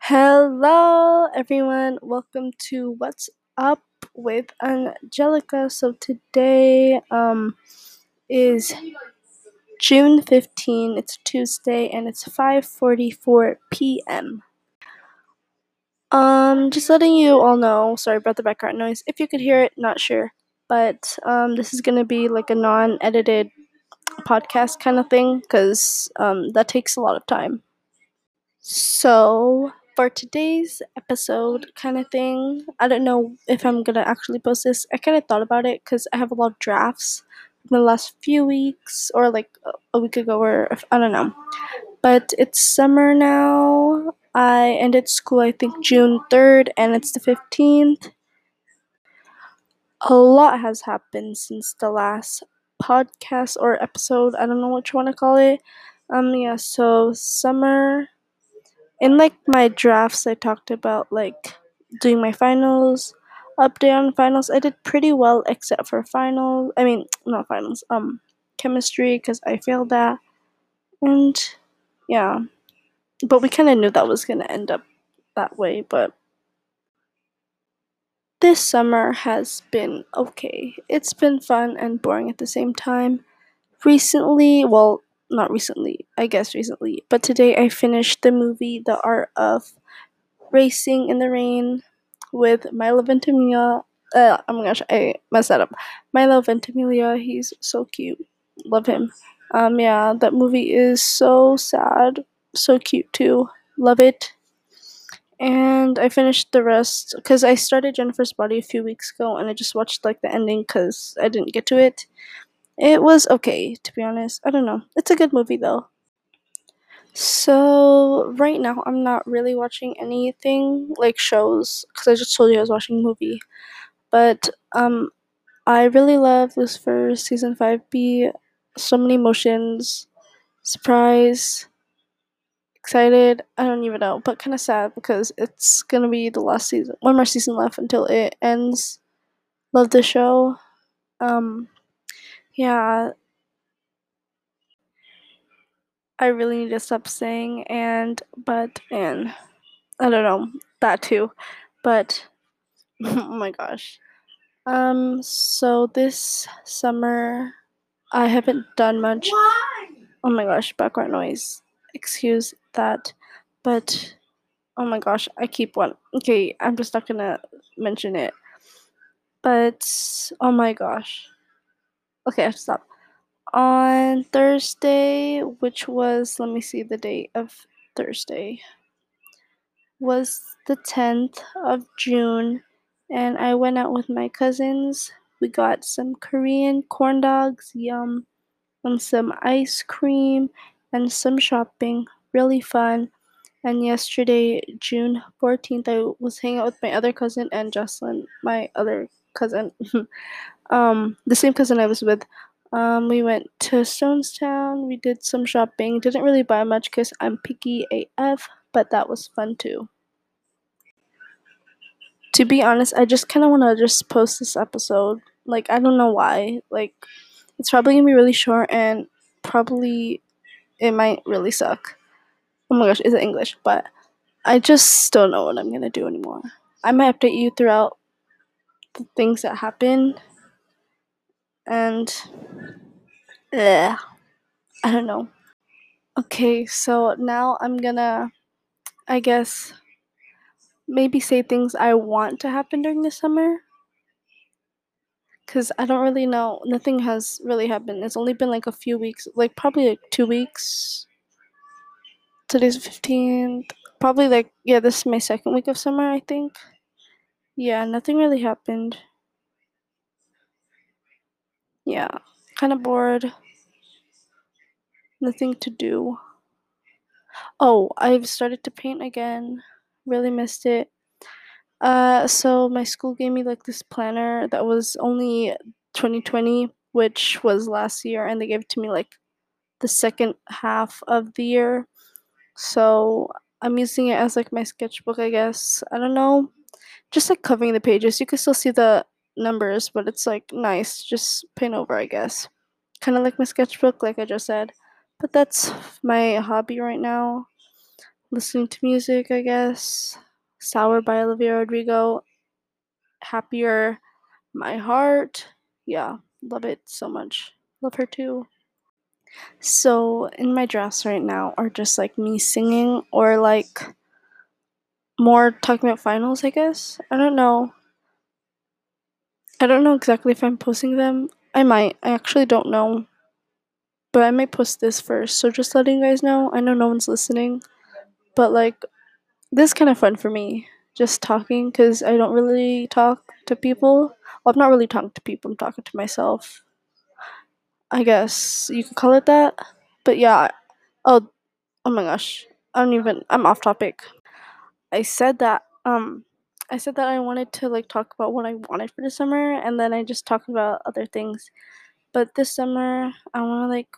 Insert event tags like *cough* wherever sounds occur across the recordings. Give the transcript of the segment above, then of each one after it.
Hello, everyone. Welcome to What's Up with Angelica. So today um is June 15. It's Tuesday and it's 5:44 p.m. Um just letting you all know, sorry about the background noise. If you could hear it, not sure. But um this is to be like a non-edited podcast kind of thing cuz um that takes a lot of time. So, for today's episode kind of thing, I don't know if I'm gonna actually post this. I kind of thought about it because I have a lot of drafts from the last few weeks, or like a week ago, or I don't know. But it's summer now. I ended school, I think, June 3rd, and it's the 15th. A lot has happened since the last podcast or episode. I don't know what you want to call it. Um, yeah, so summer in like my drafts I talked about like doing my finals, update on finals. I did pretty well except for finals. I mean, not finals. Um, chemistry because I failed that, and yeah, but we kind of knew that was gonna end up that way. But this summer has been okay. It's been fun and boring at the same time. Recently, well, not recently, I guess recently, but today I finished the movie The Art of Racing in the Rain with Milo Ventimiglia. Uh, oh my gosh, I messed that up. Milo Ventimiglia, he's so cute. Love him. Um, yeah, that movie is so sad, so cute too. Love it. And I finished the rest because I started Jennifer's Body a few weeks ago, and I just watched like the ending because I didn't get to it. It was okay, to be honest. I don't know. It's a good movie though. So right now I'm not really watching anything like shows because I just told you I was watching a movie. But um I really love Lucifer season 5B. So many emotions, surprise, excited. I don't even know, but kind of sad because it's gonna be the last season. One more season left until it ends. Love the show. Um, yeah. I really need to stop saying and but and I don't know that too, but *laughs* oh my gosh. Um, so this summer I haven't done much. Why? Oh my gosh, background noise. Excuse that, but oh my gosh, I keep one. Okay, I'm just not gonna mention it. But oh my gosh. Okay, stop. On Thursday, which was let me see the date of Thursday, was the 10th of June, and I went out with my cousins. We got some Korean corn dogs, yum, and some ice cream and some shopping. Really fun. And yesterday, June 14th, I was hanging out with my other cousin and Jocelyn, my other cousin. *laughs* um, the same cousin I was with. Um, we went to Stonestown. We did some shopping. Didn't really buy much because I'm picky AF, but that was fun too. To be honest, I just kind of want to just post this episode. Like, I don't know why. Like, it's probably gonna be really short and probably it might really suck. Oh my gosh, is it English? But I just don't know what I'm gonna do anymore. I might update you throughout the things that happen and ugh, I don't know. Okay, so now I'm gonna, I guess, maybe say things I want to happen during the summer. Cause I don't really know. Nothing has really happened. It's only been like a few weeks, like probably like two weeks. Today's fifteenth. Probably like yeah, this is my second week of summer. I think. Yeah, nothing really happened. Yeah, kind of bored. Nothing to do. Oh, I've started to paint again. Really missed it. Uh, so my school gave me like this planner that was only 2020, which was last year, and they gave it to me like the second half of the year. So I'm using it as like my sketchbook, I guess. I don't know. Just like covering the pages. You can still see the numbers, but it's like nice. Just paint over, I guess. Kind of like my sketchbook, like I just said. But that's my hobby right now. listening to music, I guess. Sour by Olivia Rodrigo. Happier, My Heart. Yeah, love it so much. Love her too. So, in my drafts right now are just like me singing or like more talking about finals, I guess. I don't know. I don't know exactly if I'm posting them. I might. I actually don't know. But I might post this first. So, just letting you guys know. I know no one's listening. But like, this is kind of fun for me. Just talking because I don't really talk to people. Well, I'm not really talking to people, I'm talking to myself. I guess you could call it that. But yeah. Oh, oh my gosh. I don't even. I'm off topic. I said that. Um, I said that I wanted to like talk about what I wanted for the summer, and then I just talked about other things. But this summer, I want to like.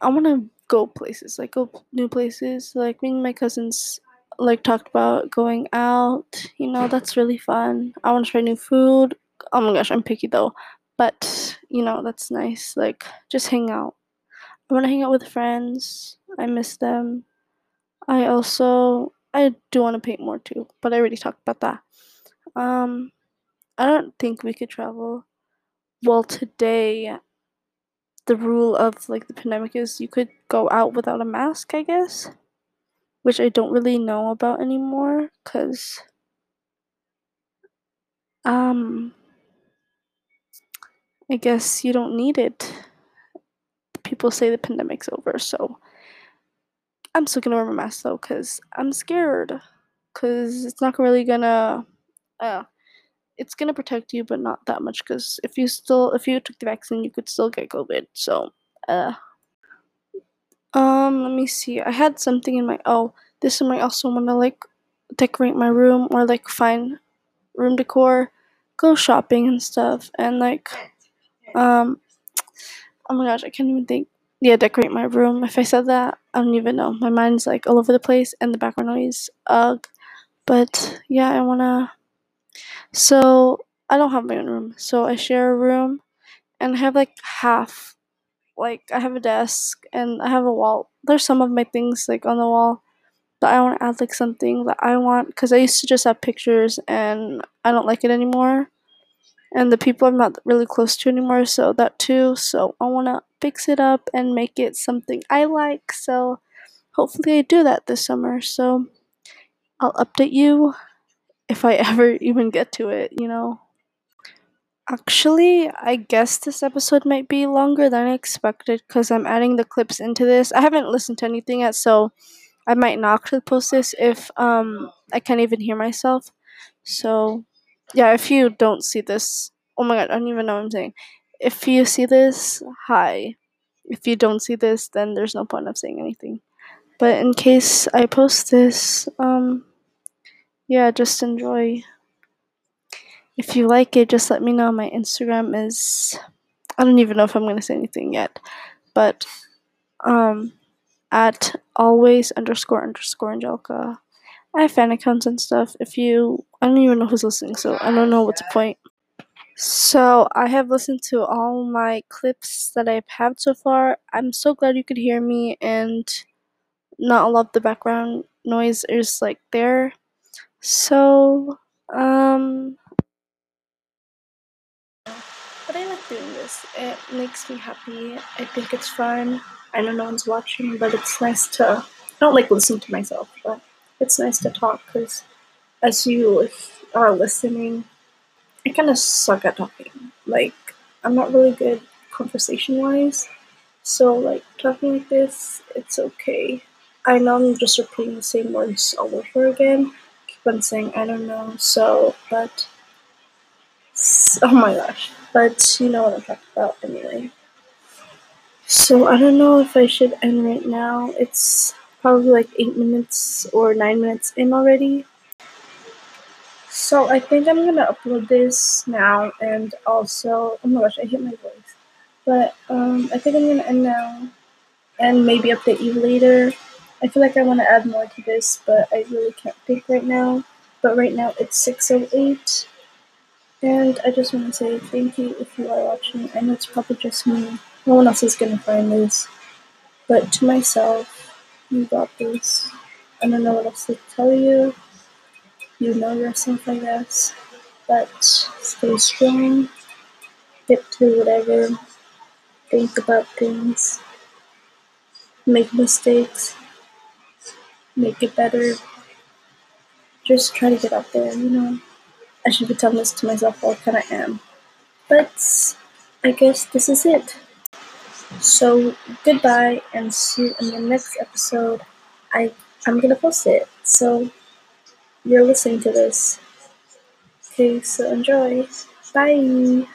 I want to go places, like go new places. Like me and my cousins, like talked about going out. You know, that's really fun. I want to try new food. Oh my gosh, I'm picky though, but you know that's nice. Like just hang out. I want to hang out with friends. I miss them. I also I do want to paint more too, but I already talked about that. Um, I don't think we could travel. Well, today the rule of like the pandemic is you could go out without a mask, I guess, which I don't really know about anymore cuz um I guess you don't need it. People say the pandemic's over, so I'm still gonna wear my mask though, cause I'm scared, cause it's not really gonna, uh, it's gonna protect you, but not that much. Cause if you still, if you took the vaccine, you could still get COVID. So, uh, um, let me see. I had something in my oh, this summer I also wanna like decorate my room or like find room decor, go shopping and stuff, and like, um, oh my gosh, I can't even think yeah, decorate my room. If I said that, I don't even know. My mind's like all over the place and the background noise. Ugh. But yeah, I wanna. So I don't have my own room. So I share a room, and I have like half. Like I have a desk and I have a wall. There's some of my things like on the wall, but I want to add like something that I want because I used to just have pictures and I don't like it anymore and the people I'm not really close to anymore, so that too. So I want to fix it up and make it something I like. So hopefully I do that this summer. So I'll update you if I *laughs* ever even get to it, you know. Actually, I guess this episode might be longer than I expected because I'm adding the clips into this. I haven't listened to anything yet, so I might not actually post this if um I can't even hear myself. So yeah, if you don't see this, oh my god, I don't even know what I'm saying. If you see this, hi. If you don't see this, then there's no point of saying anything. But in case I post this, um, yeah, just enjoy. If you like it, just let me know. My Instagram is, I don't even know if I'm gonna say anything yet, but um, at always underscore underscore Angelica. I have fan accounts and stuff. If you, I don't even know who's listening, so I don't know what's the point. So I have listened to all my clips that I've had so far. I'm so glad you could hear me and not a lot of the background noise is like there. So um but I like doing this. It makes me happy. I think it's fun. I know no one's watching, but it's nice to. I don't like listening to myself, but it's nice to talk because as you are listening, I kind of suck at talking. Like, I'm not really good conversation wise. So, like, talking like this, it's okay. I know I'm just repeating the same words all over again. Keep on saying, I don't know, so, but. Oh my gosh. But you know what I'm talking about anyway. So, I don't know if I should end right now. It's probably like 8 minutes or 9 minutes in already. So I think I'm gonna upload this now and also oh my gosh I hit my voice. But um I think I'm gonna end now and maybe update you later. I feel like I wanna add more to this but I really can't think right now. But right now it's six oh eight and I just wanna say thank you if you are watching. I know it's probably just me. No one else is gonna find this. But to myself, You got this. I don't know what else to tell you. You know yourself, I guess. But stay strong. Get through whatever. Think about things. Make mistakes. Make it better. Just try to get out there, you know. I should be telling this to myself all kind of am. But I guess this is it. So goodbye and see you in the next episode. I I'm gonna post it. So you're listening to this. Okay, so enjoy. Bye.